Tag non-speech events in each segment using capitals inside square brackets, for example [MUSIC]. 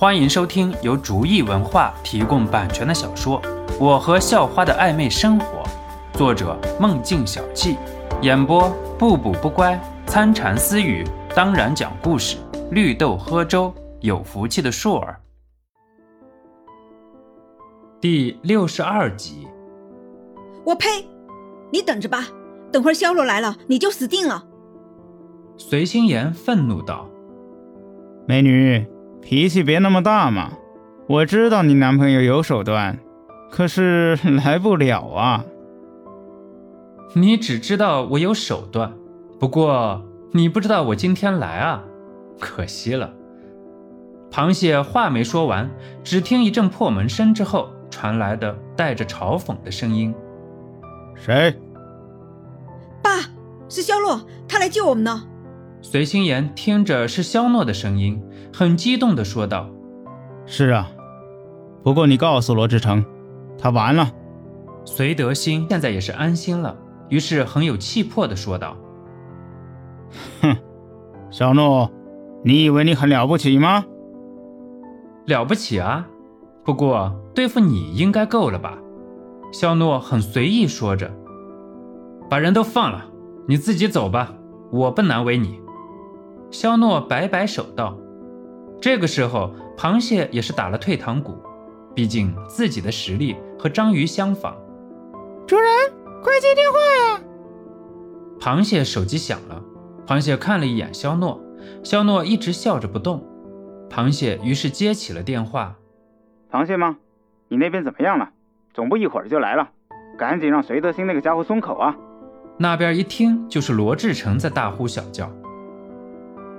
欢迎收听由竹意文化提供版权的小说《我和校花的暧昧生活》，作者梦境小憩，演播不补不乖、参禅私语，当然讲故事，绿豆喝粥，有福气的硕儿。第六十二集，我呸！你等着吧，等会儿肖罗来了，你就死定了。随心言愤怒道：“美女。”脾气别那么大嘛！我知道你男朋友有手段，可是 [LAUGHS] 来不了啊。你只知道我有手段，不过你不知道我今天来啊，可惜了。螃蟹话没说完，只听一阵破门声之后传来的带着嘲讽的声音：“谁？爸，是肖洛，他来救我们呢。”随心言听着是肖诺的声音。很激动地说道：“是啊，不过你告诉罗志成，他完了。”隋德兴现在也是安心了，于是很有气魄地说道：“哼，小诺，你以为你很了不起吗？了不起啊！不过对付你应该够了吧？”肖诺很随意说着：“把人都放了，你自己走吧，我不难为你。”肖诺摆摆手道。这个时候，螃蟹也是打了退堂鼓，毕竟自己的实力和章鱼相仿。主人，快接电话呀！螃蟹手机响了，螃蟹看了一眼肖诺，肖诺一直笑着不动。螃蟹于是接起了电话：“螃蟹吗？你那边怎么样了？总部一会儿就来了，赶紧让隋德兴那个家伙松口啊！”那边一听就是罗志成在大呼小叫：“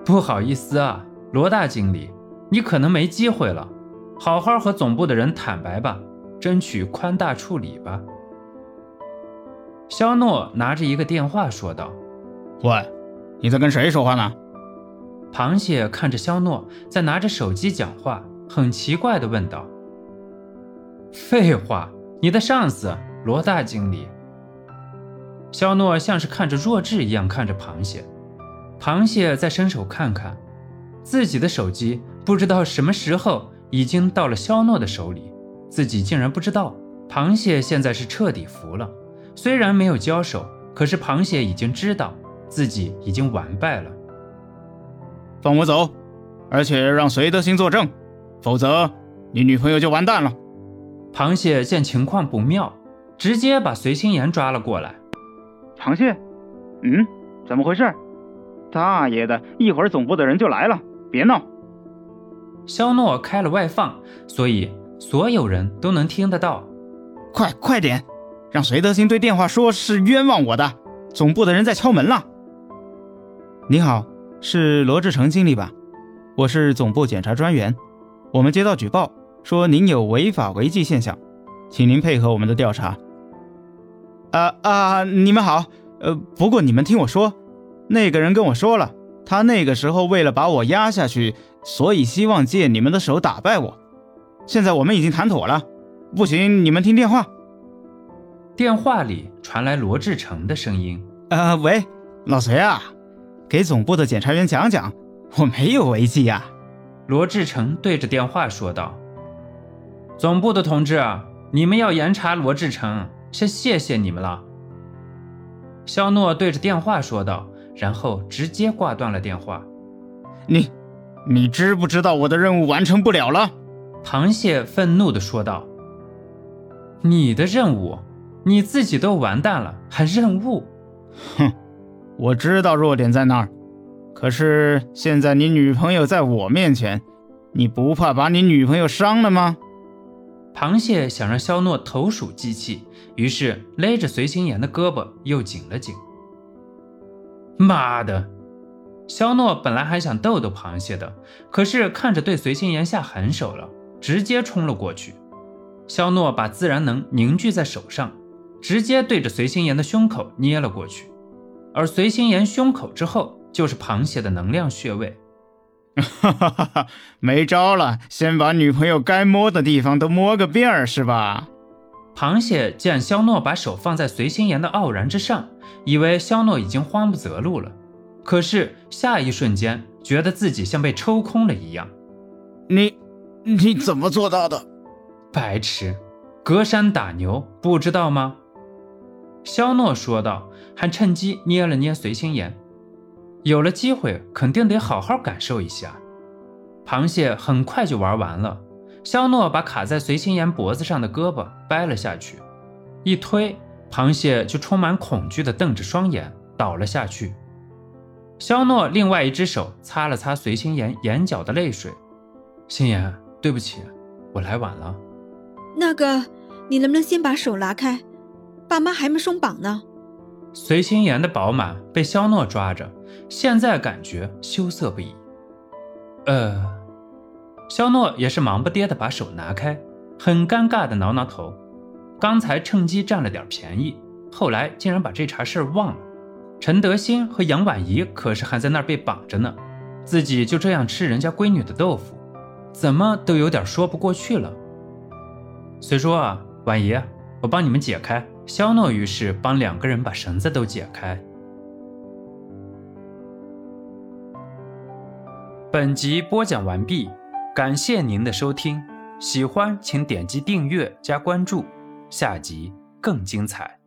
不好意思啊。”罗大经理，你可能没机会了，好好和总部的人坦白吧，争取宽大处理吧。肖诺拿着一个电话说道：“喂，你在跟谁说话呢？”螃蟹看着肖诺在拿着手机讲话，很奇怪的问道：“废话，你的上司罗大经理。”肖诺像是看着弱智一样看着螃蟹，螃蟹再伸手看看。自己的手机不知道什么时候已经到了肖诺的手里，自己竟然不知道。螃蟹现在是彻底服了，虽然没有交手，可是螃蟹已经知道自己已经完败了。放我走，而且让隋德兴作证，否则你女朋友就完蛋了。螃蟹见情况不妙，直接把随心言抓了过来。螃蟹，嗯，怎么回事？大爷的，一会儿总部的人就来了。别闹！肖诺开了外放，所以所有人都能听得到。快快点，让隋德兴对电话说是冤枉我的。总部的人在敲门了。你好，是罗志成经理吧？我是总部检查专员。我们接到举报，说您有违法违纪现象，请您配合我们的调查。啊啊！你们好，呃，不过你们听我说，那个人跟我说了。他那个时候为了把我压下去，所以希望借你们的手打败我。现在我们已经谈妥了，不行，你们听电话。电话里传来罗志成的声音：“呃，喂，老隋啊，给总部的检察员讲讲，我没有违纪呀。”罗志成对着电话说道：“总部的同志，你们要严查罗志成，先谢谢你们了。”肖诺对着电话说道。然后直接挂断了电话。你，你知不知道我的任务完成不了了？螃蟹愤怒地说道。你的任务，你自己都完蛋了，还任务？哼，我知道弱点在哪儿。可是现在你女朋友在我面前，你不怕把你女朋友伤了吗？螃蟹想让肖诺投鼠忌器，于是勒着随心言的胳膊又紧了紧。妈的！肖诺本来还想逗逗螃蟹的，可是看着对随心言下狠手了，直接冲了过去。肖诺把自然能凝聚在手上，直接对着随心言的胸口捏了过去。而随心言胸口之后就是螃蟹的能量穴位。哈哈哈哈！没招了，先把女朋友该摸的地方都摸个遍儿是吧？螃蟹见肖诺把手放在随心言的傲然之上。以为肖诺已经慌不择路了，可是下一瞬间觉得自己像被抽空了一样。你，你怎么做到的？白痴，隔山打牛，不知道吗？肖诺说道，还趁机捏了捏随心妍。有了机会，肯定得好好感受一下。螃蟹很快就玩完了，肖诺把卡在随心妍脖子上的胳膊掰了下去，一推，螃蟹就充满恐惧地瞪着双眼倒了下去。肖诺另外一只手擦了擦随心妍眼角的泪水，心妍，对不起，我来晚了。那个，你能不能先把手拿开？爸妈还没松绑呢。随心妍的饱满被肖诺抓着，现在感觉羞涩不已。呃，肖诺也是忙不迭的把手拿开，很尴尬的挠挠头。刚才趁机占了点便宜，后来竟然把这茬事忘了。陈德兴和杨婉仪可是还在那儿被绑着呢，自己就这样吃人家闺女的豆腐，怎么都有点说不过去了。虽说啊，婉仪，我帮你们解开。肖诺于是帮两个人把绳子都解开。本集播讲完毕，感谢您的收听，喜欢请点击订阅加关注，下集更精彩。